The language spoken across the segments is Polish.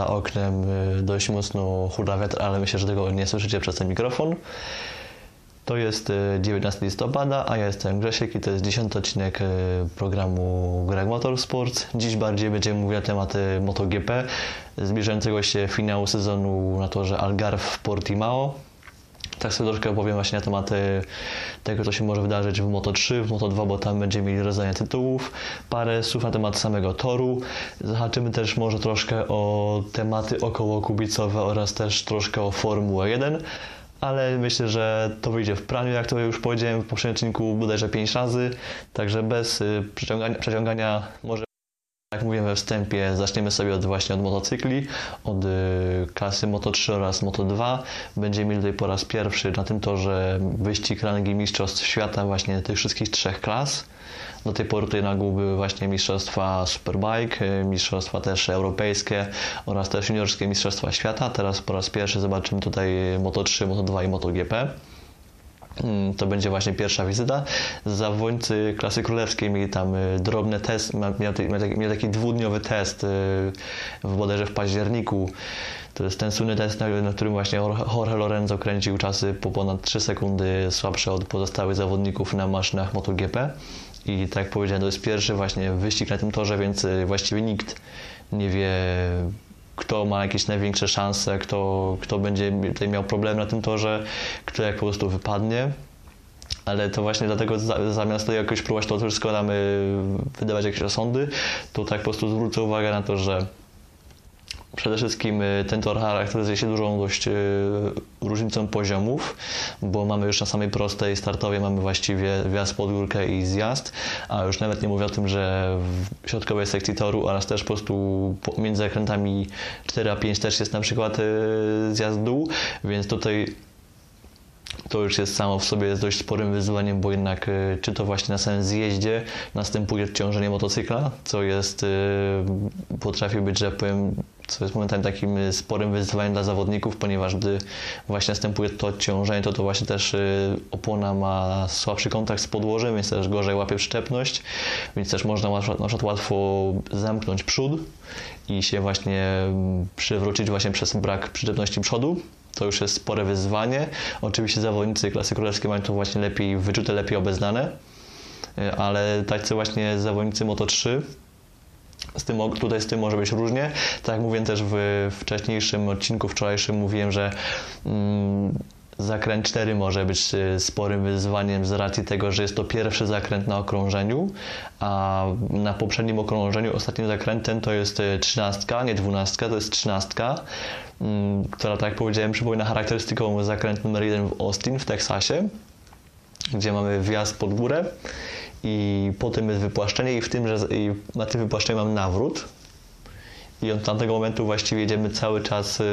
za oknem y, dość mocno hura wiatr, ale myślę, że tego nie słyszycie przez ten mikrofon. To jest y, 19 listopada, a ja jestem Grzesiek i to jest 10 odcinek y, programu Greg Motorsports. Dziś bardziej będziemy mówić na tematy MotoGP, zbliżającego się finału sezonu na torze Algarve w Portimao. Tak sobie troszkę opowiem właśnie na tematy tego, co się może wydarzyć w Moto3, w Moto2, bo tam będziemy mieli rozdanie tytułów, parę słów na temat samego toru. Zahaczymy też może troszkę o tematy około kubicowe oraz też troszkę o Formułę 1 ale myślę, że to wyjdzie w praniu, jak to już powiedziałem w poprzednim odcinku bodajże 5 razy, także bez y, przeciągania, przeciągania może jak mówiłem we wstępie, zaczniemy sobie od, właśnie od motocykli, od y, klasy Moto3 oraz Moto2. Będziemy mieli tutaj po raz pierwszy na tym torze wyścig rangi Mistrzostw Świata właśnie tych wszystkich trzech klas. Do tej pory tutaj na ogół były właśnie mistrzostwa Superbike, y, mistrzostwa też europejskie oraz też juniorskie mistrzostwa świata. Teraz po raz pierwszy zobaczymy tutaj Moto3, Moto2 i MotoGP. Mm, To będzie właśnie pierwsza wizyta. Zawodnicy klasy królewskiej mieli tam y, drobny test, miał taki, dwudniowy test y, w bodajże w październiku. To jest ten słynny test, na, którym właśnie Jorge Jorge Lorenzo kręcił czasy po ponad 3 sekundy słabsze od pozostałych zawodników na maszynach MotoGP. I tak jak powiedziałem, to jest pierwszy właśnie wyścig na tym torze, więc y, właściwie nikt nie wie, kto ma jakieś największe szanse, kto, kto będzie tutaj miał problem na tym torze, kto jak po prostu wypadnie. Ale to właśnie dlatego za, zamiast jakoś próbować to nam y, wydawać jakieś osądy, to tak po prostu zwrócę uwagę na to, że Przede wszystkim y, ten tor charakteryzuje się dużą dość y, różnicą poziomów, bo mamy już na samej prostej startowej mamy właściwie wjazd pod górkę i zjazd, a już nawet nie mówię o tym, że w środkowej sekcji toru oraz też po prostu między zakrętami 4 a 5 też jest na przykład y, zjazd dół, więc tutaj to już jest samo w sobie dość sporym wyzwaniem, bo jednak y, czy to właśnie na samym zjeździe następuje odciążenie motocykla, co jest, y, potrafi być, że powiem, co jest momentami takim y, sporym wyzwaniem dla zawodników, ponieważ gdy właśnie następuje to odciążenie, to to właśnie też opona ma słabszy kontakt z podłożem, więc też gorzej łapie przyczepność, więc też można na przykład łatwo zamknąć przód i się właśnie mm, przywrócić właśnie przez brak przyczepności przodu. To już jest spore wyzwanie. Oczywiście zawodnicy klasy królewskiej mają to właśnie lepiej wyczute, lepiej obeznane, Y, ale tacy właśnie zawodnicy Moto3 z tym, tutaj z tym może być różnie. Tak jak mówiłem też w wcześniejszym odcinku, wczorajszym mówiłem, że mm, zakręt 4 może być y, sporym wyzwaniem z racji tego, że jest to pierwszy zakręt na okrążeniu, a na poprzednim okrążeniu ostatnim zakrętem to jest y, 13, nie 12, to jest 13, mm, która tak jak powiedziałem przypomina charakterystyką zakręt numer 1 w Austin w Teksasie gdzie mamy wjazd pod górę i potem jest wypłaszczenie i w tym, że i na tym wypłaszczeniu mam nawrót. I od tamtego momentu właściwie jedziemy cały czas, yy,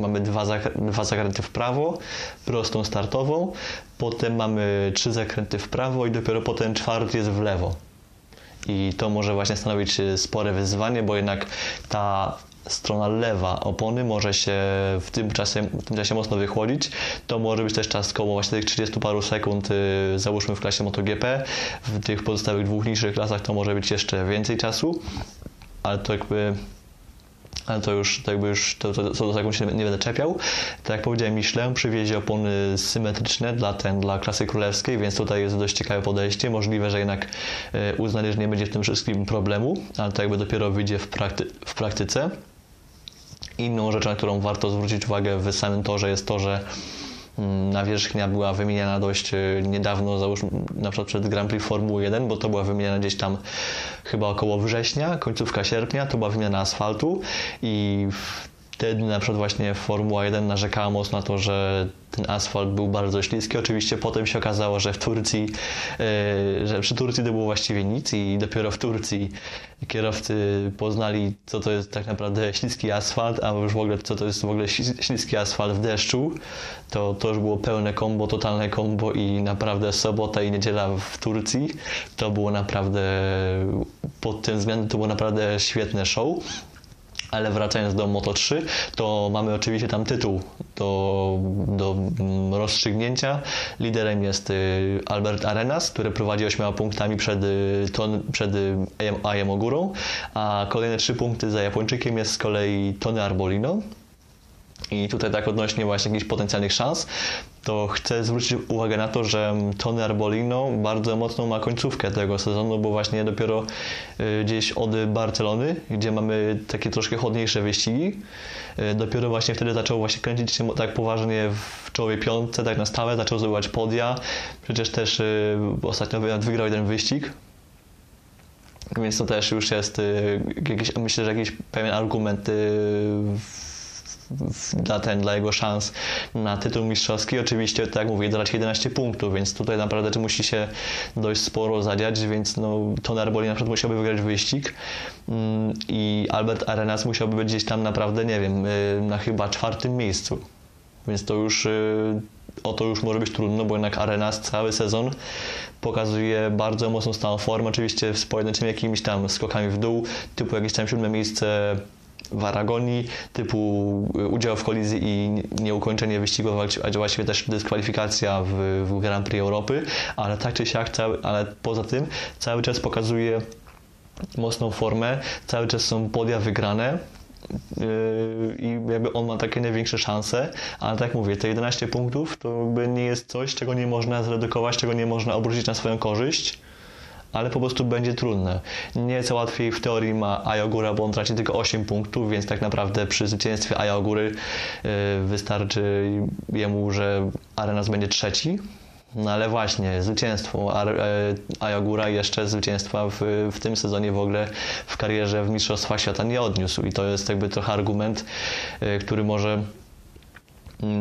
mamy dwa, zakr- dwa zakręty w prawo, prostą startową, potem mamy trzy zakręty w prawo i dopiero potem czwarty jest w lewo. I to może właśnie stanowić y, spore wyzwanie, bo jednak ta strona lewa opony może się w tym czasie, w tym czasie mocno wychłodzić. To może być też czas koło właśnie tych 30 paru sekund, y, załóżmy w klasie MotoGP. W tych pozostałych dwóch niższych klasach to może być jeszcze więcej czasu, ale to jakby ale to już, to jakby już, to, to, to, to się nie będę czepiał. Tak jak powiedziałem, Michelin przywiezie opony symetryczne dla ten, dla klasy królewskiej, więc tutaj jest dość ciekawe podejście. Możliwe, że jednak e, uznali, że nie będzie w tym wszystkim problemu, ale to jakby dopiero wyjdzie w, prakty, w praktyce. Inną rzeczą, na którą warto zwrócić uwagę w samym torze jest to, że nawierzchnia była wymieniana dość e, niedawno, załóżmy na przykład przed Grand Prix Formuły 1, bo to była wymieniana gdzieś tam chyba około września, końcówka sierpnia, to była wymiana asfaltu i wtedy na przykład właśnie Formuła 1 narzekała mocno na to, że ten asfalt był bardzo śliski. Oczywiście potem się okazało, że w Turcji, e, że przy Turcji to było właściwie nic i dopiero w Turcji kierowcy poznali, co to jest tak naprawdę śliski asfalt, a już w ogóle co to jest w ogóle ślis- śliski asfalt w deszczu. To, to już było pełne kombo, totalne kombo i naprawdę sobota i niedziela w Turcji to było naprawdę, pod tym względem to było naprawdę świetne show. Ale wracając do Moto3, to mamy oczywiście tam tytuł do, do mm, rozstrzygnięcia. Liderem jest y, Albert Arenas, który prowadzi 8 punktami przed, y, ton, przed Ayem Ogurą, a kolejne 3 punkty za Japończykiem jest z kolei Tony Arbolino. I tutaj tak odnośnie właśnie jakichś potencjalnych szans, to chcę zwrócić uwagę na to, że Tony Arbolino bardzo mocną ma końcówkę tego sezonu, bo właśnie dopiero y, gdzieś od Barcelony, gdzie mamy takie troszkę chłodniejsze wyścigi, y, dopiero właśnie wtedy zaczął właśnie kręcić się tak poważnie w czołowej piątce, tak na stałe, zaczął zdobywać podia. Przecież też y, ostatnio wygrał jeden wyścig, więc to też już jest jakiś, myślę, że jakiś pewien argument dla, ten, dla jego szans na tytuł mistrzowski. Oczywiście, tak jak mówię, dać 11 punktów, więc tutaj naprawdę musi się dość sporo zadziać, więc no, Tony Arboli na przykład musiałby wygrać wyścig mm, i Albert Arenas musiałby być gdzieś tam naprawdę, nie wiem, y, na chyba czwartym miejscu. Więc to już y, o to już może być trudno, bo jednak Arenas cały sezon pokazuje bardzo mocną stałą formę, oczywiście z pojedynczymi jakimiś tam skokami w dół, typu jakieś tam siódme miejsce w Aragonii, typu udział w kolizji i nieukończenie wyścigu, a właściwie też dyskwalifikacja w, w Grand Prix Europy, ale tak czy siak, cały, ale poza tym cały czas pokazuje mocną formę, cały czas są podia wygrane, yy, i jakby on ma takie największe szanse, ale tak mówię, te 11 punktów to jakby nie jest coś, czego nie można zredukować, czego nie można obrócić na swoją korzyść ale po prostu będzie trudne. Nieco łatwiej w teorii ma Ayogura, bo on traci tylko 8 punktów, więc tak naprawdę przy zwycięstwie Ayogury y, wystarczy jemu, że Arenas będzie trzeci. No ale właśnie, zwycięstwo e, Ayogura jeszcze zwycięstwa w, w tym sezonie w ogóle w karierze w Mistrzostwach Świata nie odniósł i to jest jakby trochę argument, y, który może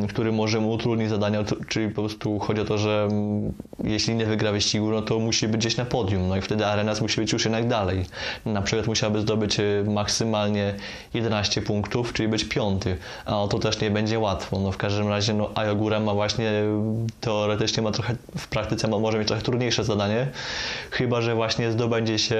który może mu utrudnić zadania, czyli po prostu chodzi o to, że mm, jeśli nie wygra wyścigu, no to musi być gdzieś na podium, no i wtedy Arenas musi być już jednak dalej. Na przykład musiałby zdobyć y, maksymalnie 11 punktów, czyli być piąty, a to też nie będzie łatwo. No w każdym razie no Ayogura ma właśnie, teoretycznie ma trochę, w praktyce ma, może mieć trochę trudniejsze zadanie, chyba, że właśnie zdobędzie się,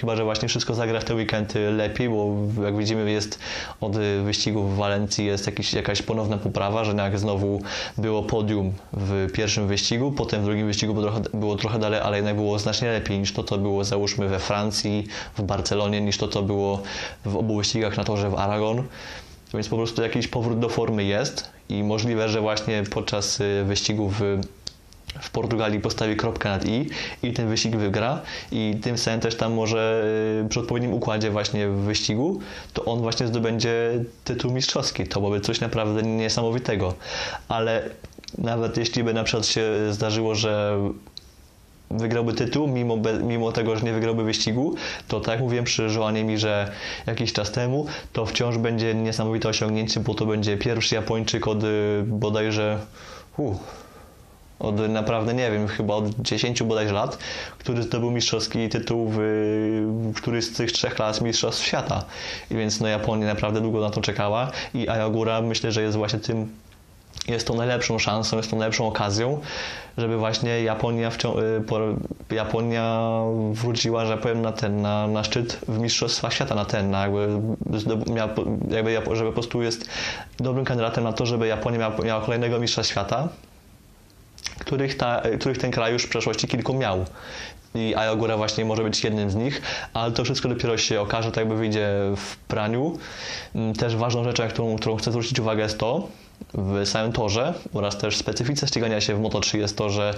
chyba, że właśnie wszystko zagra w te weekendy lepiej, bo jak widzimy jest od wyścigu w Walencji jest jakiś, jakaś ponowna poprawa sprawa, że jak znowu było podium w pierwszym wyścigu, potem w drugim wyścigu było trochę, było trochę dalej, ale jednak było znacznie lepiej niż to, co było załóżmy we Francji, w Barcelonie, niż to, co było w obu wyścigach na torze w Aragon. Więc po prostu jakiś powrót do formy jest i możliwe, że właśnie podczas y, wyścigu w w Portugalii postawi kropkę nad i i ten wyścig wygra i tym samym też tam może y, przy odpowiednim układzie właśnie w wyścigu, to on właśnie zdobędzie tytuł mistrzowski. To byłoby coś naprawdę niesamowitego. Ale nawet jeśli by na przykład się zdarzyło, że wygrałby tytuł, mimo, mimo tego, że nie wygrałby wyścigu, to tak jak mówiłem przy Joanie że jakiś czas temu, to wciąż będzie niesamowite osiągnięcie, bo to będzie pierwszy Japończyk od y, bodajże uh, od naprawdę, nie wiem, chyba od 10 bodajże lat, który zdobył mistrzowski tytuł w, w któryś z tych trzech klas mistrzostw świata. I więc no, Japonia naprawdę długo na to czekała i Ayagura myślę, że jest właśnie tym jest to najlepszą szansą, jest to najlepszą okazją, żeby właśnie Japonia, y, Japonia wróciła, że powiem, na ten, na, na szczyt w Mistrzostwach Świata, na ten, na jakby, jakby, żeby po prostu jest dobrym kandydatem na to, żeby Japonia miała, miała kolejnego mistrza świata, których, ta, których ten kraj już w przeszłości kilku miał. I Ayogura właśnie może być jednym z nich, ale to wszystko dopiero się okaże, tak jakby wyjdzie w praniu. Mm, też ważną rzeczą, którą, którą chcę zwrócić uwagę jest to, w samym torze oraz też specyfice ścigania się w Moto3 jest to, że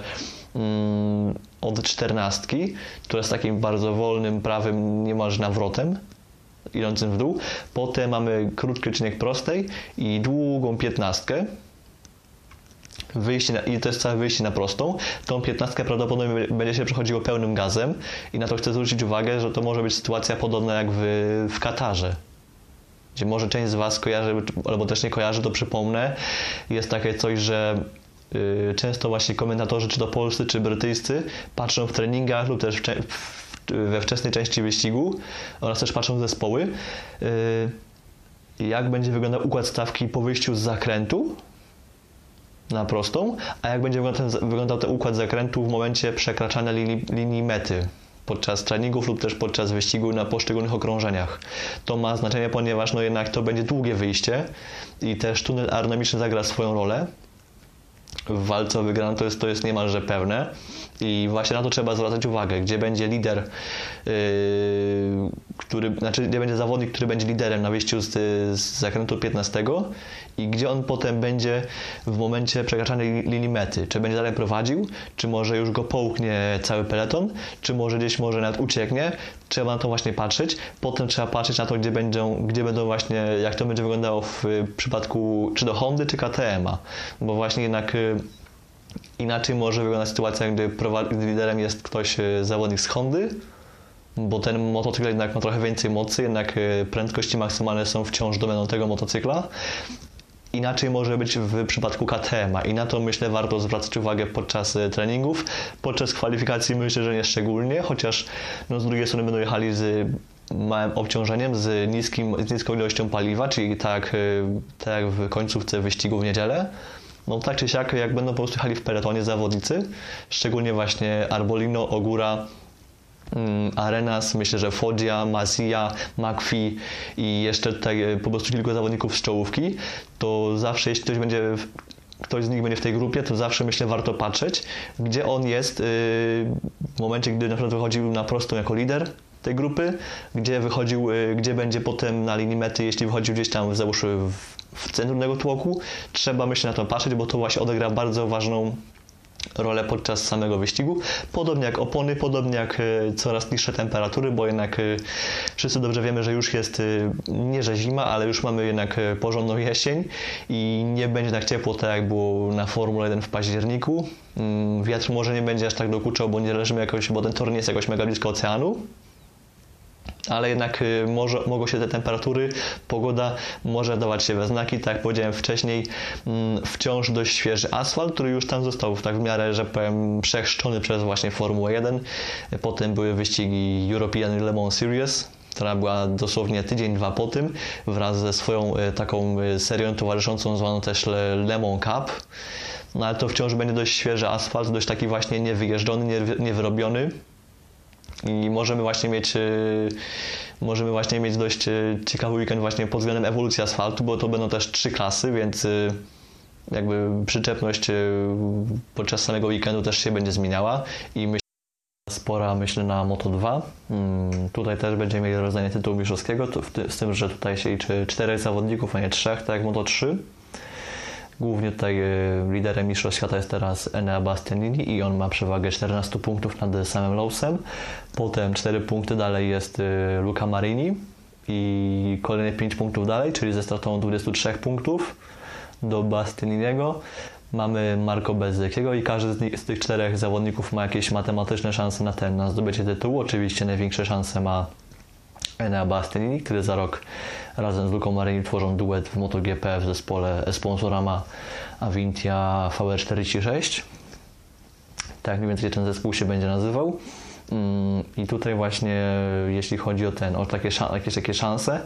mm, od czternastki, która jest takim bardzo wolnym, prawym, niemalże nawrotem, idącym w dół, potem mamy krótki odcinek prostej i długą piętnastkę, wyjście na, i to jest całe wyjście na prostą, tą piętnastkę prawdopodobnie będzie się przechodziło pełnym gazem i na to chcę zwrócić uwagę, że to może być sytuacja podobna jak w, w Katarze. Gdzie może część z Was kojarzy, albo też nie kojarzy, to przypomnę. Jest takie coś, że y, często właśnie komentatorzy, czy to polscy, czy brytyjscy, patrzą w treningach lub też w, we wczesnej części wyścigu oraz też patrzą w zespoły, y, jak będzie wyglądał układ stawki po wyjściu z zakrętu na prostą, a jak będzie wyglądał ten, układ zakrętu w momencie przekraczania linii, linii mety podczas treningów lub też podczas wyścigu na poszczególnych okrążeniach. To ma znaczenie, ponieważ no jednak to będzie długie wyjście i też tunel aerodynamiczny zagra swoją rolę. W walce o wygraną to jest, to jest niemalże pewne i właśnie na to trzeba zwracać uwagę, gdzie będzie lider, yy, który, znaczy gdzie będzie zawodnik, który będzie liderem na wyjściu z, z zakrętu 15 i gdzie on potem będzie w momencie przekraczanej linii mety. Czy będzie dalej prowadził, czy może już go połknie cały peleton, czy może gdzieś może nawet ucieknie. Trzeba na to właśnie patrzeć. Potem trzeba patrzeć na to, gdzie będą, gdzie będą właśnie, jak to będzie wyglądało w przypadku czy do Hondy, czy KTM-a. Bo właśnie jednak y, inaczej może wyglądać sytuacja, gdy, gdy liderem jest ktoś, y, zawodnik z Hondy, bo ten motocykl jednak ma trochę więcej mocy, jednak y, prędkości maksymalne są wciąż domeną tego motocykla. Inaczej może być w przypadku KTM-a i na to myślę warto zwracać uwagę podczas e, treningów. Podczas kwalifikacji myślę, że nie szczególnie, chociaż no, z drugiej strony będą jechali z małym obciążeniem, z, niskim, z niską ilością paliwa, czyli tak, e, tak jak w końcówce wyścigu w niedzielę. No tak czy siak, jak będą po prostu jechali w peletonie zawodnicy, szczególnie właśnie Arbolino, Ogura, Arenas, myślę, że Foggia, Mazia, McPhee i jeszcze tutaj e, po prostu kilku zawodników z czołówki, to zawsze jeśli ktoś będzie ktoś z nich będzie w tej grupie, to zawsze myślę warto patrzeć, gdzie on jest y, w momencie, gdy na przykład wychodził na prostą jako lider tej grupy, gdzie wychodził, y, gdzie będzie potem na linii mety, jeśli wychodził gdzieś tam załóżmy w centrum tego tłoku. Trzeba myślę na to patrzeć, bo to właśnie odegra bardzo ważną rolę podczas samego wyścigu. Podobnie jak opony, podobnie jak e, coraz niższe temperatury, bo jednak e, wszyscy dobrze wiemy, że już jest e, nie że zima, ale już mamy jednak porządną jesień i nie będzie tak ciepło, tak jak było na Formule 1 w październiku. Mm, wiatr może nie będzie aż tak dokuczał, bo nie leżymy jakoś, bo ten tor nie jest jakoś mega blisko oceanu, ale jednak y, może, mogą się te temperatury, pogoda może dawać się we znaki. Tak jak powiedziałem wcześniej, mm, wciąż dość świeży asfalt, który już tam został tak w miarę, że powiem, przechrzczony przez właśnie Formułę 1. Potem były wyścigi European Le Mans Series, która była dosłownie tydzień, dwa po tym, wraz ze swoją y, taką y, serią towarzyszącą, zwaną też Le Mans Cup. No ale to wciąż będzie dość świeży asfalt, dość taki właśnie niewyjeżdżony, niewyrobiony i możemy właśnie mieć y, możemy właśnie mieć dość y, ciekawy weekend właśnie pod względem ewolucji asfaltu, bo to będą też trzy klasy, więc y, jakby przyczepność podczas samego weekendu też się będzie zmieniała i myślę, spora myślę na Moto2. Hmm, tutaj też będziemy mieli rozdanie tytułu mistrzowskiego, z tym, że tutaj się liczy czterech zawodników, a nie trzech, tak jak Moto3. Głównie tutaj e, liderem mistrzostw świata jest teraz Enea Bastianini i on ma przewagę 14 punktów nad samym Lowsem. Potem 4 punkty dalej jest e, Luca Marini i kolejne 5 punktów dalej, czyli ze stratą 23 punktów do Bastianiniego. Mamy Marco Bezzekiego i każdy z, nich, z, tych czterech zawodników ma jakieś matematyczne szanse na ten, na zdobycie tytułu. Oczywiście największe szanse ma Enea Bastianini, który za rok razem z Luką Marini tworzą duet w MotoGP w zespole sponsorama Avintia VR46. Tak mniej więcej ten zespół się będzie nazywał. Mm, I tutaj właśnie, jeśli chodzi o ten, o takie, jakieś takie szanse,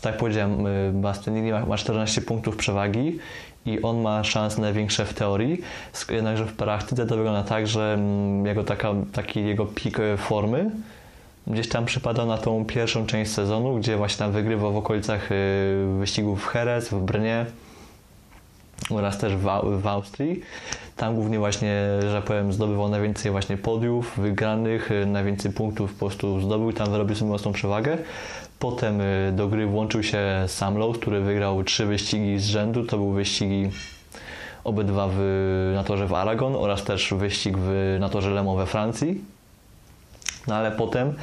tak powiedziałem, y, Bastianini ma 14 punktów przewagi i on ma szanse największe w teorii, jednakże w praktyce to wygląda tak, że mm, jego taka, taki jego pik y, formy gdzieś tam przypada na tą pierwszą część sezonu, gdzie właśnie tam wygrywa w okolicach y, wyścigów w Jerez, w Brnie oraz też w, Austrii. Tam głównie właśnie, że powiem, zdobywał najwięcej właśnie podiów wygranych, y, najwięcej punktów po prostu zdobył, tam wyrobił sobie mocną przewagę. Potem y, do gry włączył się Sam Lowe, który wygrał trzy wyścigi z rzędu. To były wyścigi obydwa w, na torze w Aragon oraz też wyścig w, na torze Le Mans we Francji. No ale potem, y,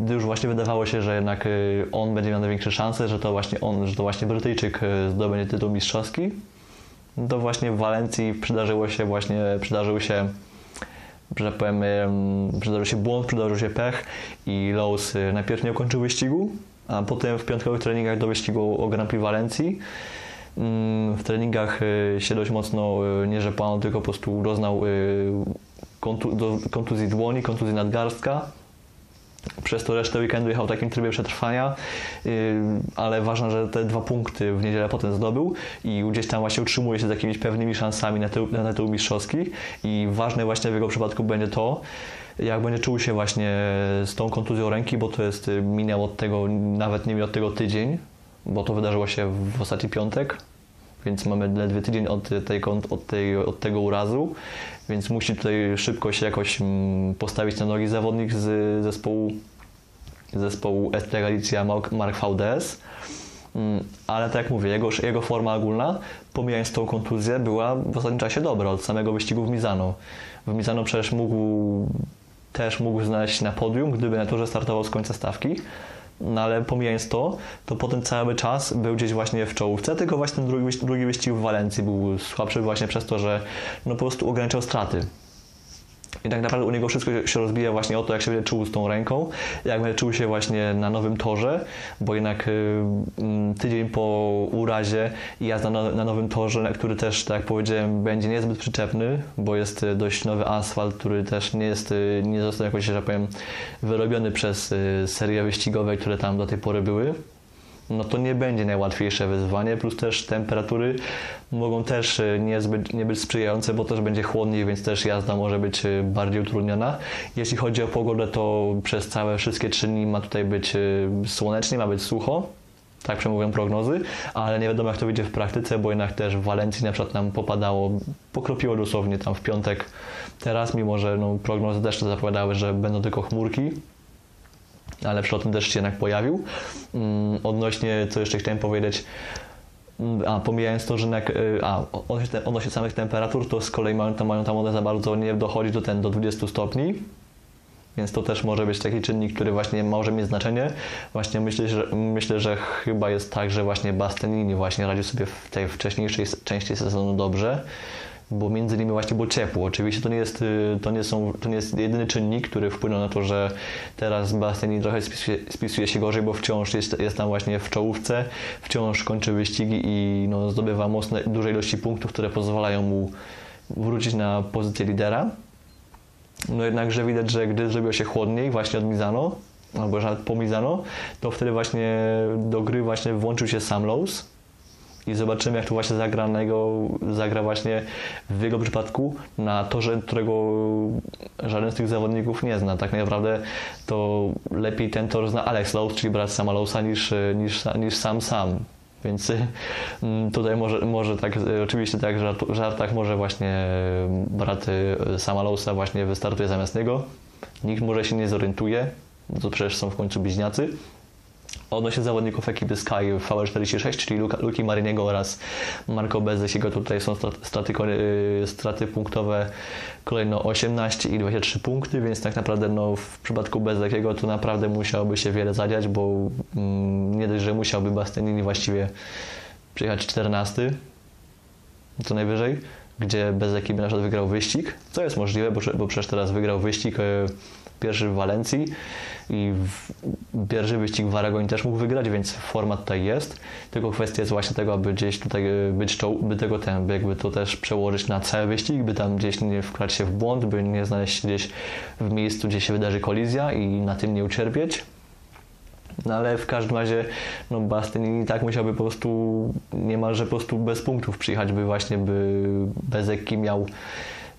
gdy już właśnie wydawało się, że jednak y, on będzie miał największe szanse, że to właśnie on, że to właśnie Brytyjczyk y, zdobędzie tytuł mistrzowski, to właśnie w Walencji przydarzyło się właśnie, przydarzył się że powiem, przydarzył się błąd, przydarzył się pech i Lowe's najpierw nie ukończył wyścigu, a potem w piątkowych treningach do wyścigu o Grand Prix Walencji. Mm, w treningach się dość mocno nie rzepano, tylko po prostu doznał kontu do kontuzji dłoni, kontuzji nadgarstka. Przez to resztę weekendu jechał w takim trybie przetrwania, yy, ale ważne, że te dwa punkty w niedzielę potem zdobył i gdzieś tam właśnie utrzymuje się z jakimiś pewnymi szansami na tytuł, na tytuł mistrzowski. I ważne właśnie w jego przypadku będzie to, jak będzie czuł się właśnie z tą kontuzją ręki, bo to jest, y, minęło od tego, nawet nie od tego tydzień, bo to wydarzyło się w ostatni piątek, więc mamy ledwie tydzień od, tej, od, tej, od tego urazu, więc musi tutaj szybko się jakoś mm, postawić na nogi zawodnik z zespołu, zespołu Estre Galicia Mark VDS. Mm, ale tak jak mówię, jego, jego forma ogólna, pomijając tą kontuzję, była w ostatnim czasie dobra, od samego wyścigu w Mizano. W Mizano przecież mógł, też mógł znaleźć na podium, gdyby na torze startował z końca stawki, no ale pomijając to, to potem cały czas był gdzieś właśnie w czołówce, tylko właśnie ten drugi, drugi wyścig w Walencji był słabszy właśnie przez to, że no po prostu ograniczał straty. I tak naprawdę u niego wszystko się rozbija właśnie o to, jak się będzie czuł z tą ręką, jak będzie czuł się właśnie na nowym torze, bo jednak y, mm, tydzień po urazie jazda na, nowym torze, który też, tak jak powiedziałem, będzie niezbyt przyczepny, bo jest y, dość nowy asfalt, który też nie jest, y, nie został jakoś, że tak powiem, wyrobiony przez serie wyścigowe, które tam do tej pory były no to nie będzie najłatwiejsze wyzwanie, plus też temperatury mogą też e, niezbyt, nie być sprzyjające, bo też będzie chłodniej, więc też jazda może być e, bardziej utrudniona. Jeśli chodzi o pogodę, to przez całe wszystkie trzy dni ma tutaj być e, słonecznie, ma być sucho, tak przemówią prognozy, ale nie wiadomo jak to wyjdzie w praktyce, bo jednak też w Walencji na przykład nam popadało, pokropiło dosłownie tam w piątek teraz, mimo że no, prognozy też zapowiadały, że będą tylko chmurki, ale przelotny deszcz się jednak pojawił. Mm, odnośnie, co jeszcze chciałem powiedzieć, mm, a pomijając to, że jednak, y, a, odnośnie, odnośnie samych temperatur, to z kolei mają tam, mają tam one za bardzo nie dochodzi do, ten, do 20 stopni, więc to też może być taki czynnik, który właśnie może mieć znaczenie. Właśnie myślę, że, myślę, że chyba jest tak, że właśnie Bastianini właśnie radził sobie w tej wcześniejszej części sezonu dobrze bo między innymi właśnie było ciepło. Oczywiście to nie jest, y, to nie są, to nie jest jedyny czynnik, który wpłynął na to, że teraz Bastianini trochę spisuje, spisuje, się gorzej, bo wciąż jest, jest tam właśnie w czołówce, wciąż kończy wyścigi i no, zdobywa mocne, duże ilości punktów, które pozwalają mu wrócić na pozycję lidera. No jednakże widać, że gdy zrobiło się chłodniej właśnie od Mizano, albo nawet po Mizano, to wtedy właśnie do gry właśnie włączył się Sam Lowe's, i zobaczymy, jak to właśnie zagra, na jego, zagra właśnie w jego przypadku na torze, którego żaden z tych zawodników nie zna. Tak naprawdę to lepiej ten tor zna Alex Lowe, czyli brat Sama Lowesa, niż, niż, niż sam sam. Więc mm, tutaj może, może tak, oczywiście tak w żartach może właśnie brat Sama Lowesa właśnie wystartuje zamiast niego. Nikt może się nie zorientuje, to przecież są w końcu bliźniacy. Odnośnie zawodników ekipy Sky VR46, czyli Luka, Luki Mariniego oraz Marco Bezekiego, tutaj są straty, y, straty punktowe kolejno 18 i 23 punkty, więc tak naprawdę no, w przypadku Bezekiego to naprawdę musiałoby się wiele zadziać, bo mm, nie dość, że musiałby Bastianini właściwie przyjechać 14, co najwyżej, gdzie bez ekipy na przykład wygrał wyścig, co jest możliwe, bo, bo przecież teraz wygrał wyścig y, pierwszy w Walencji i pierwszy wyścig w Aragonie też mógł wygrać, więc format tutaj jest. Tylko kwestia jest właśnie tego, aby gdzieś tutaj e, być czoł, by tego ten, by jakby to też przełożyć na cały wyścig, by tam gdzieś nie wkraść się w błąd, by nie znaleźć się gdzieś w miejscu, gdzie się wydarzy kolizja i na tym nie ucierpieć. No ale w każdym razie no Bastianini tak musiałby po prostu niemalże po prostu bez punktów przyjechać, by właśnie by bez Eki miał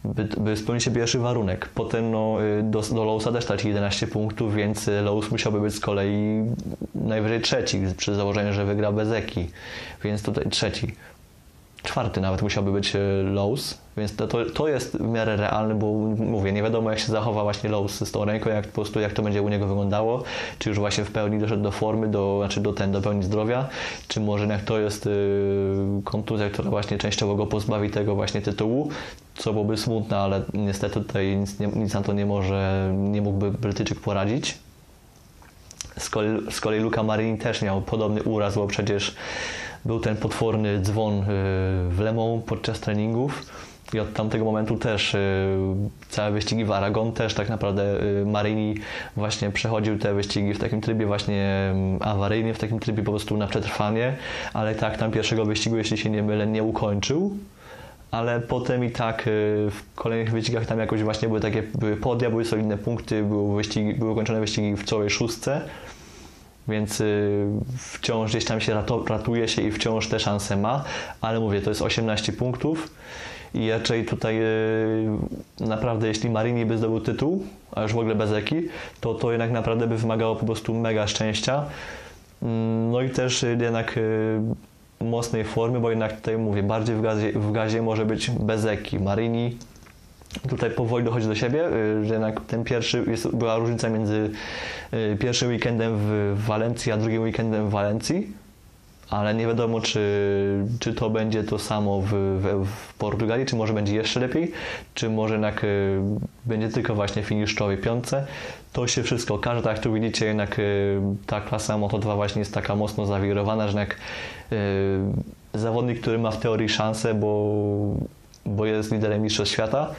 by, by spełnić pierwszy warunek. Potem no, y, do, do Lowsa też traci 11 punktów, więc Lows musiałby być z kolei najwyżej trzeci, przy założeniu, że wygra bez Eki, więc tutaj trzeci czwarty nawet musiałby być e, Lowe's, więc to, to, jest w miarę realne, bo mówię, nie wiadomo jak się zachowa właśnie Lowe's z tą ręką, jak po prostu jak to będzie u niego wyglądało, czy już właśnie w pełni doszedł do formy, do, znaczy do, ten, do pełni zdrowia, czy może jak to jest yy, kontuzja, która właśnie częściowo go pozbawi tego właśnie tytułu, co byłoby smutne, ale niestety tutaj nic, nie, nic na to nie może, nie mógłby Brytyjczyk poradzić. Z kolei, z kolei Luca Marini też miał podobny uraz, bo przecież był ten potworny dzwon y, w Lemą podczas treningów. I od tamtego momentu też y, całe wyścigi w Aragon też tak naprawdę y, Marini właśnie przechodził te wyścigi w takim trybie właśnie mm, awaryjnie, w takim trybie po prostu na przetrwanie, ale tak tam pierwszego wyścigu, jeśli się nie mylę, nie ukończył. ale potem i tak w kolejnych wyścigach tam jakoś właśnie były takie były podia, były solidne punkty, były, wyścigi, były kończone wyścigi w całej szóstce, więc wciąż gdzieś tam się ratuje się i wciąż te szanse ma, ale mówię, to jest 18 punktów i raczej tutaj naprawdę jeśli Marini by zdobył tytuł, a już w ogóle bez Eki, to to jednak naprawdę by wymagało po prostu mega szczęścia. Mm, no i też jednak mocnej formy, bo jednak tutaj mówię, bardziej w gazie, w gazie może być Bezeki, Marini. Tutaj powoli dochodzi do siebie, y, że jednak ten pierwszy, jest, była różnica między y, pierwszym weekendem w Walencji, a drugim weekendem w Walencji, ale nie wiadomo, czy, czy to będzie to samo w, w, w Portugalii, czy może będzie jeszcze lepiej, czy może jednak y, będzie tylko właśnie finisz czołowej piątce. To się wszystko okaże, tak jak tu widzicie, jednak ta klasa Moto2 właśnie jest taka mocno zawirowana, że jednak zawodnik, który ma w teorii szansę, bo, bo jest liderem mistrzostw świata,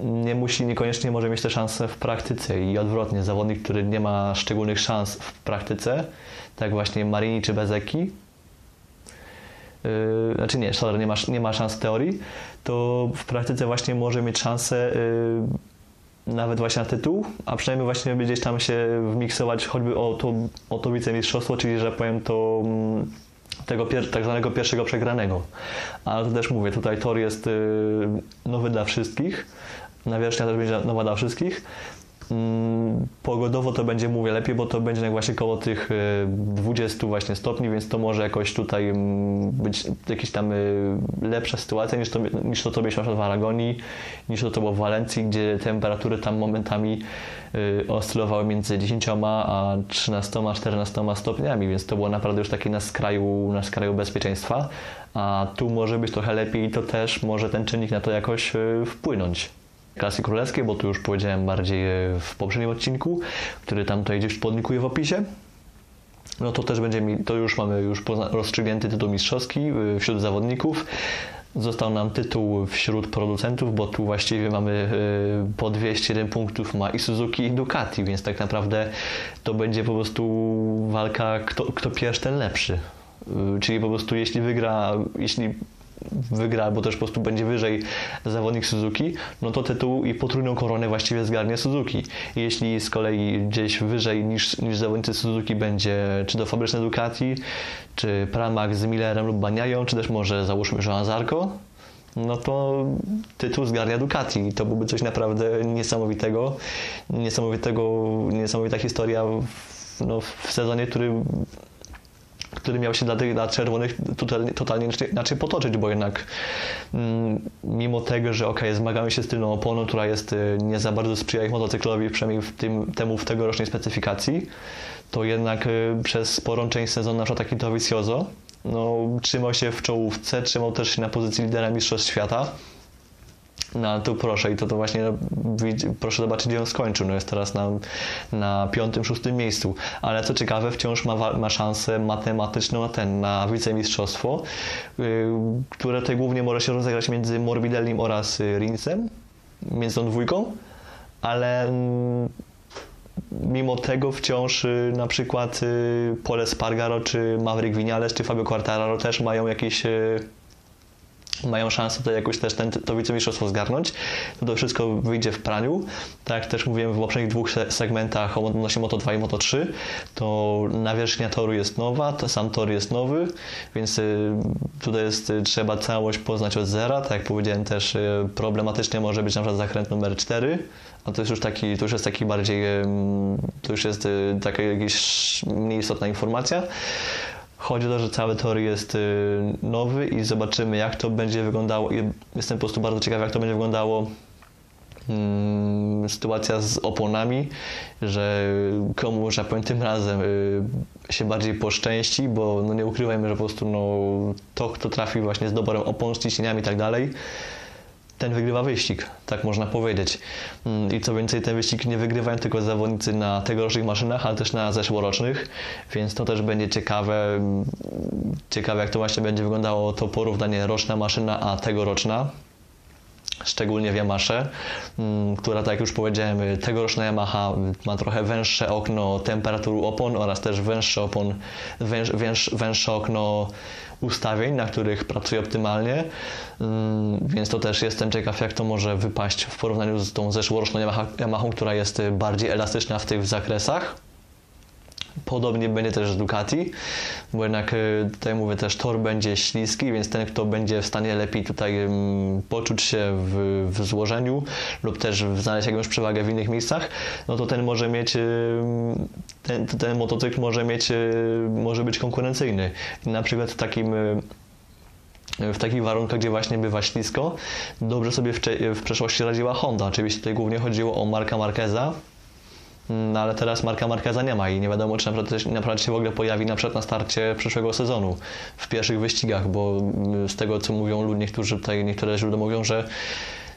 nie musi, niekoniecznie może mieć te szanse w praktyce i odwrotnie, zawodnik, który nie ma szczególnych szans w praktyce, tak właśnie Marini czy Bezeki, yy, znaczy nie, sorry, nie ma, nie ma szans w teorii, to w praktyce właśnie może mieć szansę yy, nawet właśnie na tytuł, a przynajmniej właśnie gdzieś tam się wmiksować choćby o to, o to wicemistrzostwo, czyli że powiem to mm, tego pier- tak zwanego pierwszego przegranego. Ale to też mówię, tutaj tor jest yy, nowy dla wszystkich, nawierzchnia też będzie nowa dla wszystkich. Mm, pogodowo to będzie, mówię, lepiej, bo to będzie właśnie koło tych 20 y, właśnie stopni, więc to może jakoś tutaj mm, być jakaś tam y, lepsza sytuacja niż to, niż to, co mieliśmy w Aragonii, niż to, co było w Walencji, gdzie temperatury tam momentami y, oscylowały między 10 a 13-14 stopniami, więc to było naprawdę już takie na skraju, na skraju bezpieczeństwa, a tu może być trochę lepiej i to też może ten czynnik na to jakoś wpłynąć klasy królewskiej, bo tu już powiedziałem bardziej e, w poprzednim odcinku, który tam tutaj gdzieś podlikuję w opisie. No to też będzie mi, to już mamy już rozstrzygnięty tytuł mistrzowski e, wśród zawodników. Został nam tytuł wśród producentów, bo tu właściwie mamy e, po 201 punktów ma i Suzuki i Ducati, więc tak naprawdę to będzie po prostu walka kto, kto pierwszy ten lepszy. Czyli po prostu jeśli wygra, jeśli wygra, albo też po prostu będzie wyżej zawodnik Suzuki, no to tytuł i potrójną koronę właściwie zgarnie Suzuki. Jeśli z kolei gdzieś wyżej niż, niż zawodnicy Suzuki będzie czy to fabryczne Ducati, czy Pramac z Millerem lub Baniają, czy też może załóżmy Joan Zarco, no to tytuł zgarnia Ducati. To byłby coś naprawdę niesamowitego. Niesamowitego, niesamowita historia w, no, w sezonie, który który miał się dla, tych, dla czerwonych totalnie, totalnie inaczej potoczyć, bo jednak mm, mimo tego, że ok, zmagamy się z tylną oponą, która jest y, nie za bardzo sprzyja ich motocyklowi, przynajmniej w tym, temu w tegorocznej specyfikacji, to jednak y, przez sporą część sezonu na przykład taki Dovizioso no, trzymał się w czołówce, trzymał też się na pozycji lidera Mistrzostw Świata, no tu proszę i to, to właśnie proszę zobaczyć, gdzie on skończył. No jest teraz na, na piątym, szóstym miejscu. Ale co ciekawe, wciąż ma, ma szansę matematyczną na ten, na wicemistrzostwo, yy, które tutaj głównie może się rozegrać między Morbidellim oraz y, Rinsem, między tą dwójką, ale mm, mimo tego wciąż y, na przykład y, Pole Spargaro, czy Maverick Vinales, czy Fabio Quartararo też mają jakieś mają szansę tutaj jakoś też ten, to wicemistrzostwo zgarnąć, to wszystko wyjdzie w praniu. Tak jak też mówiłem w poprzednich dwóch segmentach odnośnie Moto2 i Moto3, to nawierzchnia toru jest nowa, to sam tor jest nowy, więc y, tutaj jest, y, trzeba całość poznać od zera. Tak jak powiedziałem też y, problematycznie może być na przykład zakręt numer 4, a to jest już taki, to już jest taki bardziej, to już jest taka jakaś mniej istotna informacja. Chodzi o to, że cały tor jest y, nowy i zobaczymy, jak to będzie wyglądało. Jestem po prostu bardzo ciekaw, jak to będzie wyglądało mm, sytuacja z oponami, że komu, że powiem, tym razem y, się bardziej poszczęści, bo no nie ukrywajmy, że po prostu no, to, kto trafi właśnie z doborem opon, z ciśnieniami i tak dalej, ten wygrywa wyścig, tak można powiedzieć. Mm, I co więcej, ten wyścig nie wygrywają tylko zawodnicy na tegorocznych maszynach, ale też na zeszłorocznych, więc to też będzie ciekawe. Mm, ciekawe, jak to właśnie będzie wyglądało to porównanie roczna maszyna, a tegoroczna. Szczególnie w Yamasze, mm, która, tak jak już powiedziałem, tegoroczna Yamaha ma trochę węższe okno temperatury opon oraz też węższe, opon, węż, węż, węższe okno ustawień, na których pracuje optymalnie, mm, więc to też jestem ciekaw, jak to może wypaść w porównaniu z tą zeszłoroczną Yamaha, Yamahą, która jest bardziej elastyczna w tych zakresach. Podobnie będzie też z Ducati, bo jednak y, tutaj mówię też tor będzie śliski, więc ten kto będzie w stanie lepiej tutaj poczuć się w, w złożeniu lub też znaleźć jakąś przewagę w innych miejscach, no to ten może mieć ten, ten motocykl może mieć może być konkurencyjny. Na przykład w takim w takich warunkach, gdzie właśnie bywa ślisko, dobrze sobie w, w przeszłości radziła Honda. Oczywiście tutaj głównie chodziło o Marka Marqueza, no ale teraz Marka Markeza nie ma i nie wiadomo, czy naprawdę, się w ogóle pojawi na przykład na starcie przyszłego sezonu w pierwszych wyścigach, bo mm, z tego, co mówią niektórzy tutaj, niektóre źródła mówią, że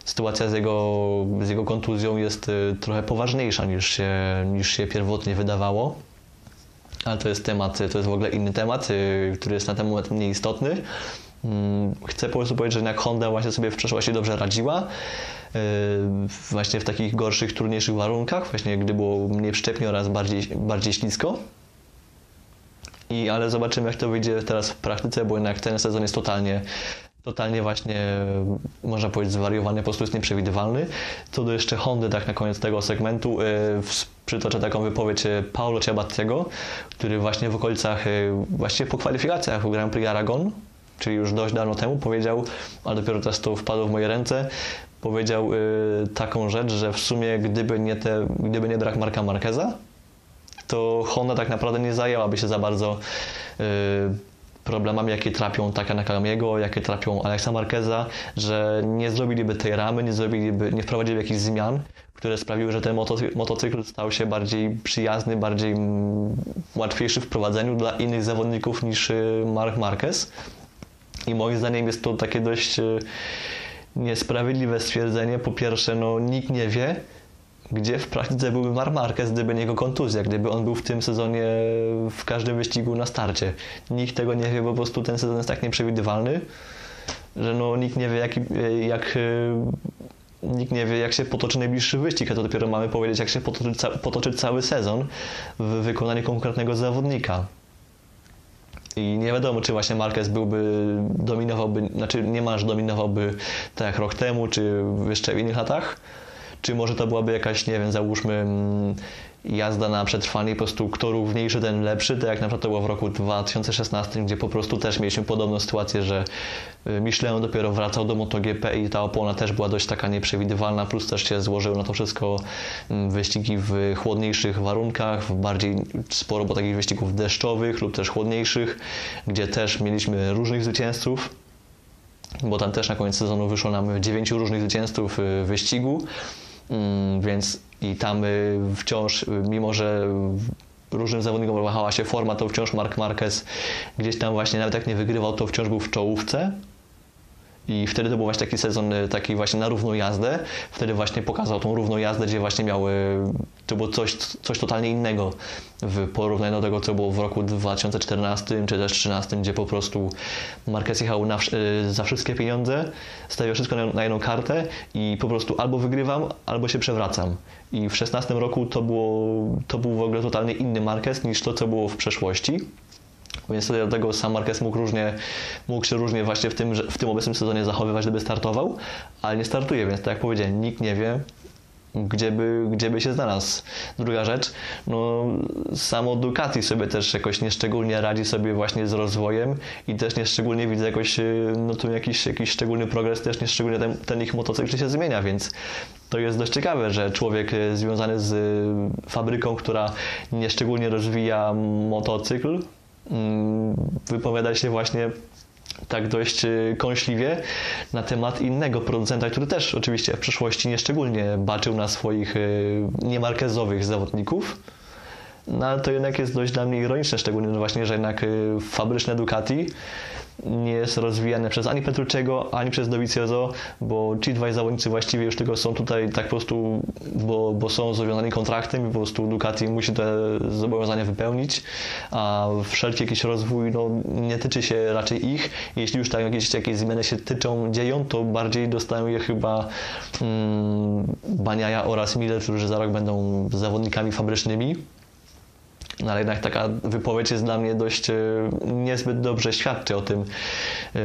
sytuacja z jego, z jego kontuzją jest y, trochę poważniejsza niż się, niż się pierwotnie wydawało. Ale to jest temat, to jest w ogóle inny temat, y, który jest na ten moment mniej istotny. Mm, chcę po prostu powiedzieć, że jak Honda właśnie sobie w przeszłości dobrze radziła, y, właśnie w takich gorszych, trudniejszych warunkach, właśnie gdy było mniej przyczepnie oraz bardziej, bardziej ślisko. I, ale zobaczymy, jak to wyjdzie teraz w praktyce, bo jednak ten sezon jest totalnie, totalnie właśnie, można powiedzieć, zwariowany, po prostu jest nieprzewidywalny. Co do jeszcze Hondy, tak na koniec tego segmentu, yy, przytoczę taką wypowiedź y, Paulo Ciabattiego, który właśnie w okolicach, właściwie po kwalifikacjach w Grand Prix Aragon, czyli już dość dawno temu, powiedział, ale dopiero teraz to wpadło w moje ręce, powiedział y, taką rzecz, że w sumie gdyby nie, te, gdyby nie brak Marka Marqueza, to Honda tak naprawdę nie zajęłaby się za bardzo y, problemami, jakie trapią Taka Nakamiego, jakie trapią Alexa Marqueza, że nie zrobiliby tej ramy, nie, zrobiliby, nie wprowadzili jakichś zmian, które sprawiły, że ten motocykl, stał się bardziej przyjazny, bardziej mm, łatwiejszy w prowadzeniu dla innych zawodników niż y, Mark Marquez. I moim zdaniem jest to takie dość e, niesprawiedliwe stwierdzenie. Po pierwsze, no nikt nie wie, gdzie w praktyce byłby Mar Marquez, gdyby nie jego kontuzja, gdyby on był w tym sezonie w każdym wyścigu na starcie. Nikt tego nie wie, po prostu ten sezon jest tak nieprzewidywalny, że no nikt nie wie, jak, jak e, nikt nie wie, jak się potoczy najbliższy wyścig, a to dopiero mamy powiedzieć, jak się potoczy, potoczy cały sezon w wykonaniu konkretnego zawodnika. I nie wiadomo, czy właśnie Marquez byłby, dominowałby, znaczy niemalże dominowałby tak jak rok temu, czy jeszcze w innych latach, czy może to byłaby jakaś, nie wiem, załóżmy mm, jazda na przetrwanie, po prostu kto równiejszy, ten lepszy, tak jak na przykład to było w roku 2016, gdzie po prostu też mieliśmy podobną sytuację, że y, Michelin dopiero wracał do MotoGP i ta opona też była dość taka nieprzewidywalna, plus też się złożyły na to wszystko mm, wyścigi w chłodniejszych warunkach, w bardziej sporo było takich wyścigów deszczowych lub też chłodniejszych, gdzie też mieliśmy różnych zwycięzców bo tam też na koniec sezonu wyszło nam dziewięciu różnych zwycięzców y, wyścigu, więc i tam y, wciąż, y, mimo że różnym zawodnikom wahała się forma, to wciąż Mark Marquez gdzieś tam właśnie, nawet jak nie wygrywał, to wciąż był w czołówce. I wtedy to był właśnie taki sezon, y, taki właśnie na równą jazdę. Wtedy właśnie pokazał tą równą jazdę, gdzie właśnie miały, to było coś, coś totalnie innego w porównaniu do tego, co było w roku 2014 czy też 2013, gdzie po prostu Marquez jechał na, y, za wszystkie pieniądze, stawiał wszystko na, na jedną kartę i po prostu albo wygrywam, albo się przewracam. I w 2016 roku to, było, to był w ogóle totalnie inny Marquez niż to, co było w przeszłości. Więc do tego sam Marquez mógł, różnie, mógł się różnie właśnie w tym, w tym obecnym sezonie zachowywać, gdyby startował, ale nie startuje, więc tak jak powiedziałem, nikt nie wie, gdzie by, gdzie by się znalazł. Druga rzecz, no samo Ducati sobie też jakoś nieszczególnie radzi sobie właśnie z rozwojem i też nieszczególnie widzę jakoś, no tu jakiś, jakiś szczególny progres, też nieszczególnie ten, ten ich motocykl się zmienia, więc to jest dość ciekawe, że człowiek związany z fabryką, która nieszczególnie rozwija motocykl, wypowiada się właśnie tak dość y, kąśliwie na temat innego producenta, który też oczywiście w przeszłości nieszczególnie baczył na swoich y, niemarkezowych zawodników. no ale to jednak jest dość dla mnie ironiczne, szczególnie no właśnie, że jednak y, fabryczne Ducati nie jest rozwijane przez ani Petrucciego, ani przez Dovizioso, bo ci dwaj zawodnicy właściwie już tylko są tutaj tak po prostu, bo, bo są związani kontraktem i po prostu Ducati musi te zobowiązania wypełnić, a wszelki jakiś rozwój no, nie tyczy się raczej ich. Jeśli już tak jakieś, jakieś zmiany się tyczą, dzieją, to bardziej dostają je chyba mm, Baniaja oraz Miller, którzy za rok będą zawodnikami fabrycznymi. No ale jednak taka wypowiedź jest dla mnie dość e, niezbyt dobrze świadczy o tym, e,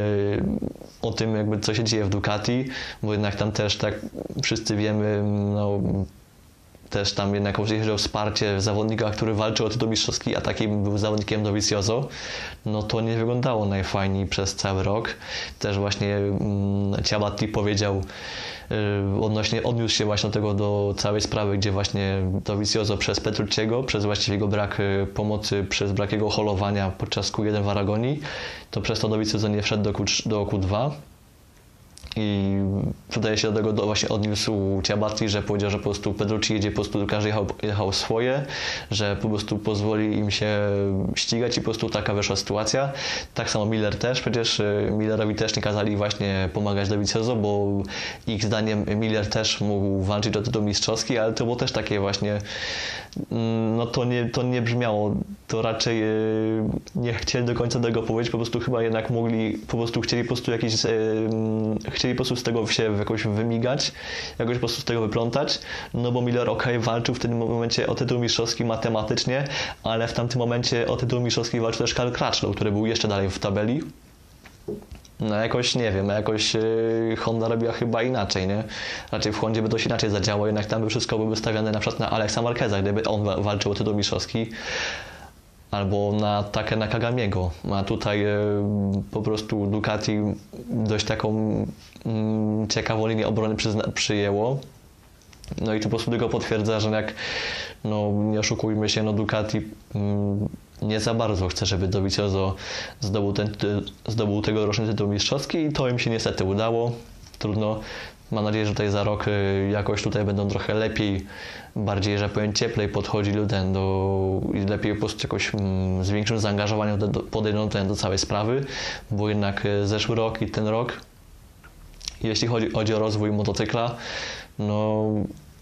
o tym jakby co się dzieje w Ducati, bo jednak tam też tak wszyscy wiemy, no, też tam jednak o wsparcie zawodnika, który walczył o tytuł mistrzowski, a takim był zawodnikiem Dovizioso, no to nie wyglądało najfajniej przez cały rok. Też właśnie mm, Ciabatti powiedział, odnośnie, odniósł się właśnie do tego, do całej sprawy, gdzie właśnie Dovizioso przez Petrucciego, przez właściwie jego brak y, pomocy, przez brak jego holowania podczas Q1 w Aragonii, to przez to Dovizioso nie wszedł do, Q, do Q2 i tutaj się do tego właśnie odniósł Ciabatti, że powiedział, że po prostu Pedrucci jedzie, po prostu każdy jechał, jechał swoje, że po prostu pozwoli im się ścigać i po prostu taka wyszła sytuacja. Tak samo Miller też, przecież y, Millerowi też nie kazali właśnie pomagać Dovizioso, bo ich zdaniem Miller też mógł walczyć o tytuł mistrzowski, ale to było też takie właśnie Mm, no to nie, to nie brzmiało. To raczej y, nie chcieli do końca tego powiedzieć, po prostu chyba jednak mogli, po prostu chcieli po prostu jakieś, y, mm, chcieli po prostu z tego się jakoś wymigać, jakoś po prostu z tego wyplątać, no bo Miller ok, walczył w tym momencie o tytuł mistrzowski matematycznie, ale w tamtym momencie o tytuł mistrzowski walczył też Karl Crutchlow, który był jeszcze dalej w tabeli. No jakoś nie wiem, jakoś yy, Honda robiła chyba inaczej, nie? Raczej w Hondzie by to się inaczej zadziało, jednak tam by wszystko były wystawiane na przykład na Alexa Marqueza, gdyby on walczył o tytuł mistrzowski albo na takie na Kagamiego. A tutaj yy, po prostu Ducati dość taką yy, ciekawą linię obrony przyjęło. No i to po prostu tylko potwierdza, że jak, no nie oszukujmy się, no Ducati mm, nie za bardzo chce, żeby Dovizioso zdobył, ten, zdobył tegoroczny tytuł mistrzowski i to im się niestety udało. Trudno. Mam nadzieję, że tutaj za rok y, jakoś tutaj będą trochę lepiej, bardziej, że powiem, cieplej podchodzili ten do, i lepiej po prostu jakoś mm, z większym zaangażowaniem podejdą ten do całej sprawy, bo jednak y, zeszły rok i ten rok, jeśli chodzi, chodzi o rozwój motocykla, no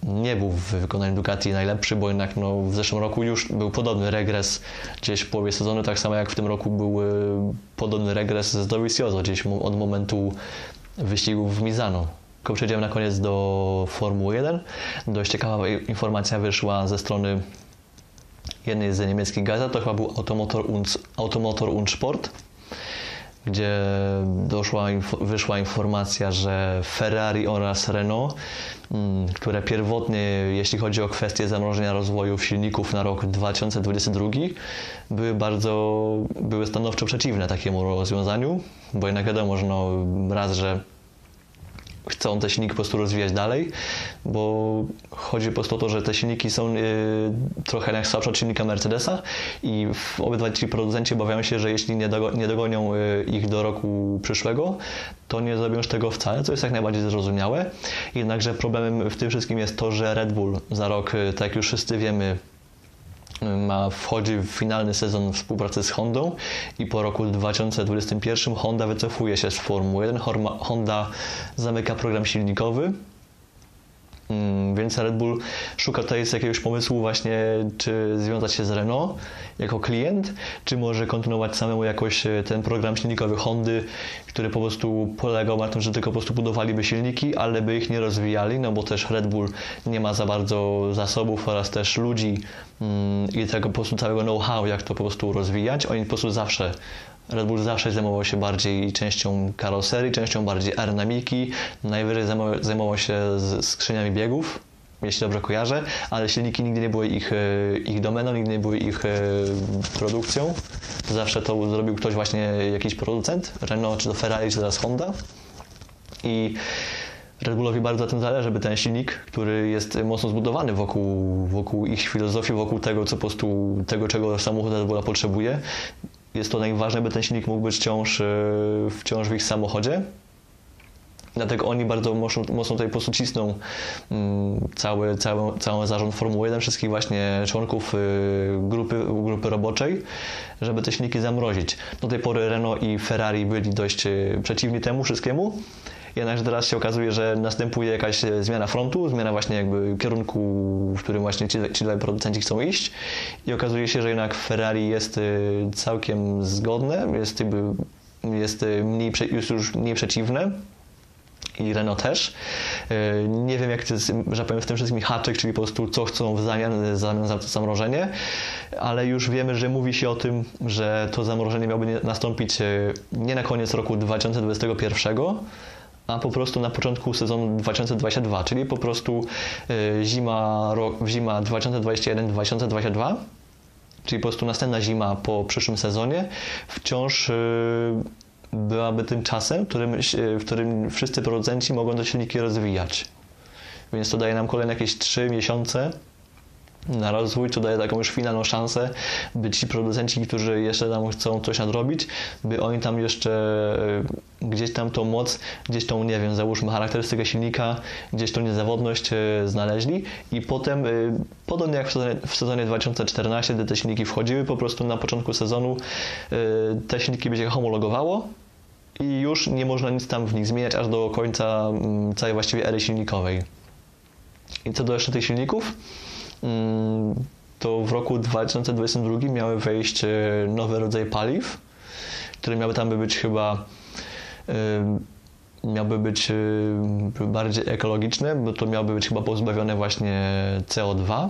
nie był w wykonaniu Ducati najlepszy, bo jednak no, w zeszłym roku już był podobny regres gdzieś w połowie sezonu, tak samo jak w tym roku był y, podobny regres z Dovizioso gdzieś od momentu wyścigu w Mizano. Tylko przejdziemy na koniec do Formuły 1. Dość ciekawa informacja wyszła ze strony jednej z niemieckich gazet, to chyba był Automotor und, Automotor und Sport, gdzie doszła, wyszła informacja, że Ferrari oraz Renault Mm, które pierwotnie, jeśli chodzi o kwestię zamrożenia rozwoju silników na rok 2022, były bardzo, były stanowczo przeciwne takiemu rozwiązaniu, bo jednak wiadomo, że no, raz, że chcą te silniki po prostu rozwijać dalej, bo chodzi po prostu o to, że te silniki są y, trochę jak słabsze od silnika Mercedesa i obydwaj ci producenci obawiają się, że jeśli nie, dogo, nie dogonią y, ich do roku przyszłego, to nie zrobią już tego wcale, co jest jak najbardziej zrozumiałe. Jednakże problemem w tym wszystkim jest to, że Red Bull za rok, y, tak jak już wszyscy wiemy, ma, wchodzi w finalny sezon współpracy z Hondą i po roku 2021 Honda wycofuje się z Formuły 1. Honda zamyka program silnikowy więc Red Bull szuka tutaj jakiegoś pomysłu właśnie, czy związać się z Renault jako klient, czy może kontynuować samemu jakoś e, ten program silnikowy Hondy, który po prostu polegał na tym, że tylko po prostu budowaliby silniki, ale by ich nie rozwijali, no bo też Red Bull nie ma za bardzo zasobów oraz też ludzi mm, i tego po prostu całego know-how, jak to po prostu rozwijać. Oni po prostu zawsze Red Bull zawsze zajmował się bardziej częścią karoserii, częścią bardziej aerodynamiki, najwyżej zajmował się skrzyniami biegów, jeśli dobrze kojarzę, ale silniki nigdy nie były ich, e, ich domeną, nigdy nie były ich e, produkcją. Zawsze to zrobił ktoś właśnie, jakiś producent, Renault, czy to Ferrari, czy teraz Honda. I Red Bullowi bardzo na tym zależy, żeby ten silnik, który jest mocno zbudowany wokół, wokół ich filozofii, wokół tego, co po prostu, tego, czego samochód Red Bulla potrzebuje, jest to najważniejsze, by ten silnik mógł być wciąż, e, wciąż w ich samochodzie. Dlatego oni bardzo mocno, tutaj po prostu cisną mm, cały, cały, cały zarząd Formuły 1, wszystkich właśnie członków y, grupy, grupy roboczej, żeby te silniki zamrozić. Do tej pory Renault i Ferrari byli dość y, przeciwni temu wszystkiemu. Jednakże teraz się okazuje, że następuje jakaś e, zmiana frontu, zmiana właśnie jakby kierunku, w którym właśnie ci, ci producenci chcą iść. I okazuje się, że jednak Ferrari jest e, całkiem zgodne, jest, jest, e, mniej, jest już mniej przeciwne. I Renault też. Nie wiem, jak to jest, że powiem, w tym wszystkim haczyk, czyli po prostu co chcą w zamian za to zamrożenie, ale już wiemy, że mówi się o tym, że to zamrożenie miałoby nastąpić nie na koniec roku 2021, a po prostu na początku sezonu 2022, czyli po prostu y, zima, zima 2021-2022 czyli po prostu następna zima po przyszłym sezonie, wciąż y, byłaby tym czasem, którym, w którym wszyscy producenci mogą te silniki rozwijać. Więc to daje nam kolejne jakieś 3 miesiące na rozwój, to daje taką już finalną szansę, by ci producenci, którzy jeszcze tam chcą coś nadrobić, by oni tam jeszcze e, gdzieś tam tą moc, gdzieś tą, nie wiem, załóżmy charakterystykę silnika, gdzieś tą niezawodność e, znaleźli i potem, e, podobnie jak w sezonie, w sezonie 2014, gdy te silniki wchodziły, po prostu na początku sezonu te silniki się homologowało i już nie można nic tam w nich zmieniać aż do końca mm, całej właściwie ery silnikowej. I co do jeszcze tych silników, to w roku 2022 miały wejść e, nowe rodzaje paliw, które miały tam być chyba miałby być e, bardziej ekologiczne, bo to miałoby być chyba pozbawione właśnie CO2.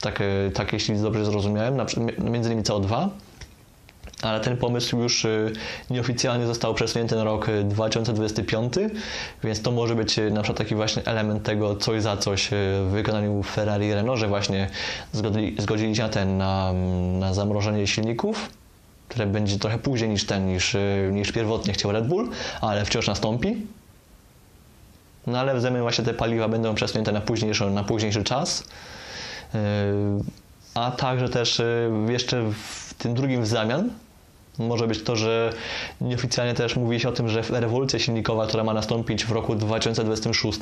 Tak, tak jeśli dobrze zrozumiałem, między innymi CO2 ale ten pomysł już y, nieoficjalnie został przesunięty na rok 2025, y, więc to może być y, na przykład taki właśnie element tego coś za coś w wykonaniu Ferrari i Renault, że właśnie zgodzili, zgodzili się na ten, na, na zamrożenie silników, które będzie trochę później niż ten, niż, niż pierwotnie chciał Red Bull, ale wciąż nastąpi. No ale w zamian właśnie te paliwa będą przesunięte na późniejszy, na późniejszy czas. A także też jeszcze w tym drugim w zamian może być to, że nieoficjalnie też mówi się o tym, że rewolucja silnikowa, która ma nastąpić w roku 2026,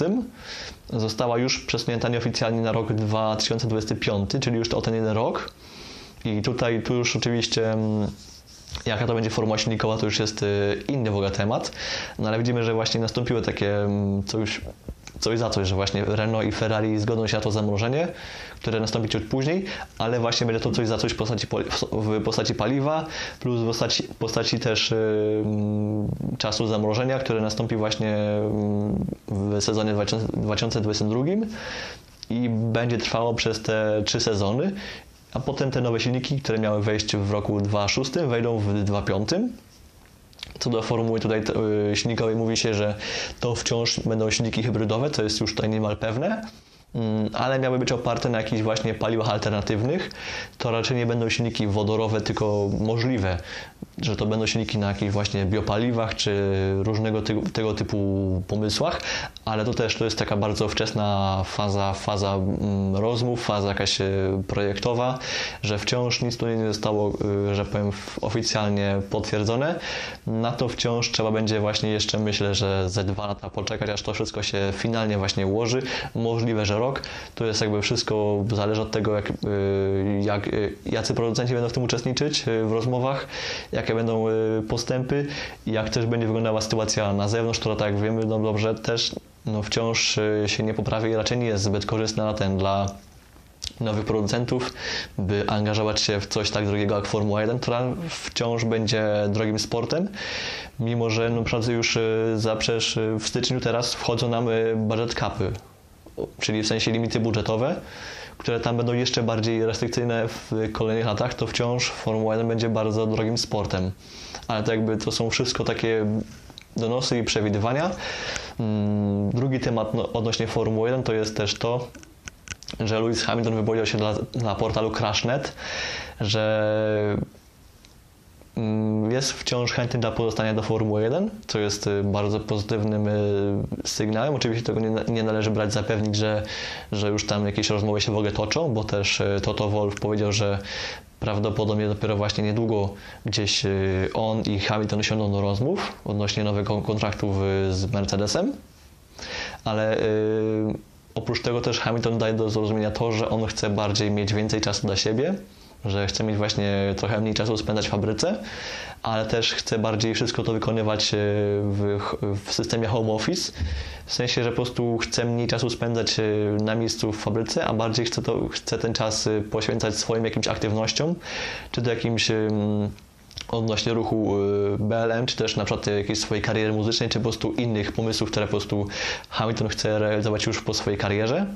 została już przesunięta nieoficjalnie na rok 2025, czyli już o ten jeden rok. I tutaj tu już oczywiście mm, Jaka to będzie formuła silnikowa, to już jest y, inny w ogóle temat, no ale widzimy, że właśnie nastąpiło takie, mm, co już coś za coś, że właśnie Renault i Ferrari zgodzą się na to zamrożenie, które nastąpi ciut później, ale właśnie będzie to coś za coś w postaci, w postaci paliwa, plus w postaci, postaci też yy, czasu zamrożenia, które nastąpi właśnie w sezonie 2022 i będzie trwało przez te trzy sezony, a potem te nowe silniki, które miały wejść w roku 2006, wejdą w 2025 co do formuły tutaj yy, silnikowej mówi się, że to wciąż będą silniki hybrydowe, co jest już tutaj niemal pewne. Mm, ale miały być oparte na jakichś właśnie paliwach alternatywnych, to raczej nie będą silniki wodorowe, tylko możliwe, że to będą silniki na jakichś właśnie biopaliwach czy różnego ty tego typu pomysłach, ale to też to jest taka bardzo wczesna faza, faza mm, rozmów, faza jakaś e, projektowa, że wciąż nic tu nie zostało, e, że powiem, oficjalnie potwierdzone. Na to wciąż trzeba będzie właśnie jeszcze, myślę, że ze dwa lata poczekać, aż to wszystko się finalnie właśnie ułoży. Możliwe, że rok. To jest jakby wszystko, zależy od tego, jak, y, jak, y, jacy producenci będą w tym uczestniczyć y, w rozmowach, jakie będą postępy, jak też będzie wyglądała sytuacja na zewnątrz, która tak jak wiemy no dobrze też no wciąż się nie poprawia i raczej nie jest zbyt korzystna na ten dla nowych producentów, by angażować się w coś tak drogiego jak Formuła 1, która wciąż będzie drogim sportem, mimo że przykład już za w styczniu teraz wchodzą nam budget capy czyli w sensie limity budżetowe, które tam będą jeszcze bardziej restrykcyjne w kolejnych latach, to wciąż Formuła 1 będzie bardzo drogim sportem. Ale to jakby to są wszystko takie donosy i przewidywania. Mm, drugi temat no, odnośnie Formuły 1 to jest też to, że Lewis Hamilton wypowiedział się na portalu Crashnet, że jest wciąż chętny dla pozostania do Formuły 1, co jest y, bardzo pozytywnym y, sygnałem. Oczywiście tego nie, nie należy brać za pewnik, że, że już tam jakieś rozmowy się w ogóle toczą, bo też y, Toto Wolf powiedział, że Prawdopodobnie dopiero właśnie niedługo gdzieś on i Hamilton siądą do rozmów odnośnie nowego kontraktu z Mercedesem, ale oprócz tego też Hamilton daje do zrozumienia to, że on chce bardziej mieć więcej czasu dla siebie, że chce mieć właśnie trochę mniej czasu spędzać w fabryce, ale też chce bardziej wszystko to wykonywać y, w, w systemie home office, w sensie, że po prostu chce mniej czasu spędzać na miejscu w fabryce, a bardziej chce, to, chce ten czas poświęcać swoim jakimś aktywnościom, czy to jakimś odnośnie ruchu BLM, czy też na przykład jakiejś swojej kariery muzycznej, czy po prostu innych pomysłów, które po prostu Hamilton chce realizować już po swojej karierze.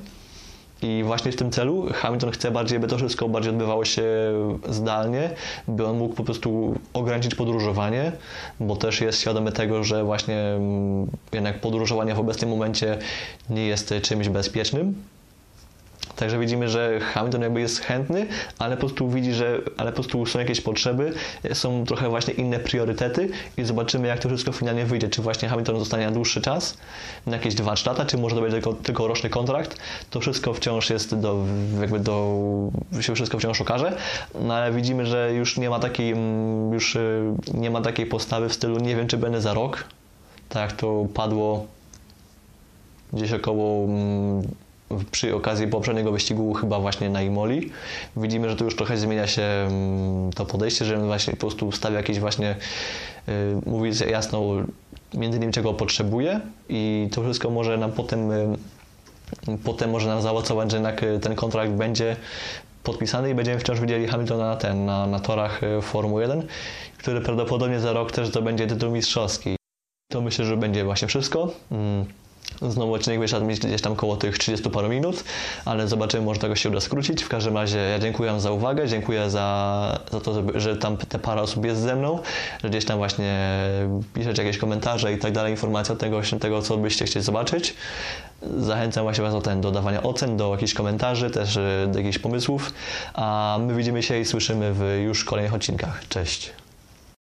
I właśnie w tym celu Hamilton chce bardziej, by to wszystko bardziej odbywało się zdalnie, by on mógł po prostu ograniczyć podróżowanie, bo też jest świadomy tego, że właśnie mm, jednak podróżowanie w obecnym momencie nie jest czymś bezpiecznym. Także widzimy, że Hamilton jakby jest chętny, ale po prostu widzi, że ale po prostu są jakieś potrzeby, są trochę właśnie inne priorytety i zobaczymy, jak to wszystko finalnie wyjdzie. Czy właśnie Hamilton zostanie na dłuższy czas, na jakieś 2-3 lata, czy może to będzie tylko, tylko roczny kontrakt. To wszystko wciąż jest do, jakby do, się wszystko wciąż okaże, no ale widzimy, że już nie ma takiej, mm, już y, nie ma takiej postawy w stylu nie wiem, czy będę za rok. Tak to padło gdzieś około mm, przy okazji poprzedniego wyścigu chyba właśnie na Imoli. Widzimy, że tu już trochę zmienia się mm, to podejście, że właśnie po prostu stawia jakieś właśnie, y, mówi jasno między innymi czego potrzebuje i to wszystko może nam potem y, potem może nam zaowocować, że jednak y, ten kontrakt będzie podpisany i będziemy wciąż widzieli Hamiltona na ten, na, na torach Formuły 1, który prawdopodobnie za rok też to będzie tytuł mistrzowski. To myślę, że będzie właśnie wszystko. Znowu odcinek wyszedł mi gdzieś tam koło tych 30 paru minut, ale zobaczymy, może tego się uda skrócić. W każdym razie ja dziękuję za uwagę, dziękuję za, za to, że tam te parę osób jest ze mną, że gdzieś tam właśnie piszecie jakieś komentarze i tak dalej, informacje od tego, tego co byście chcieli zobaczyć. Zachęcam właśnie Was do, ten, do dawania ocen, do jakichś komentarzy, też do jakichś pomysłów, a my widzimy się i słyszymy w już kolejnych odcinkach. Cześć!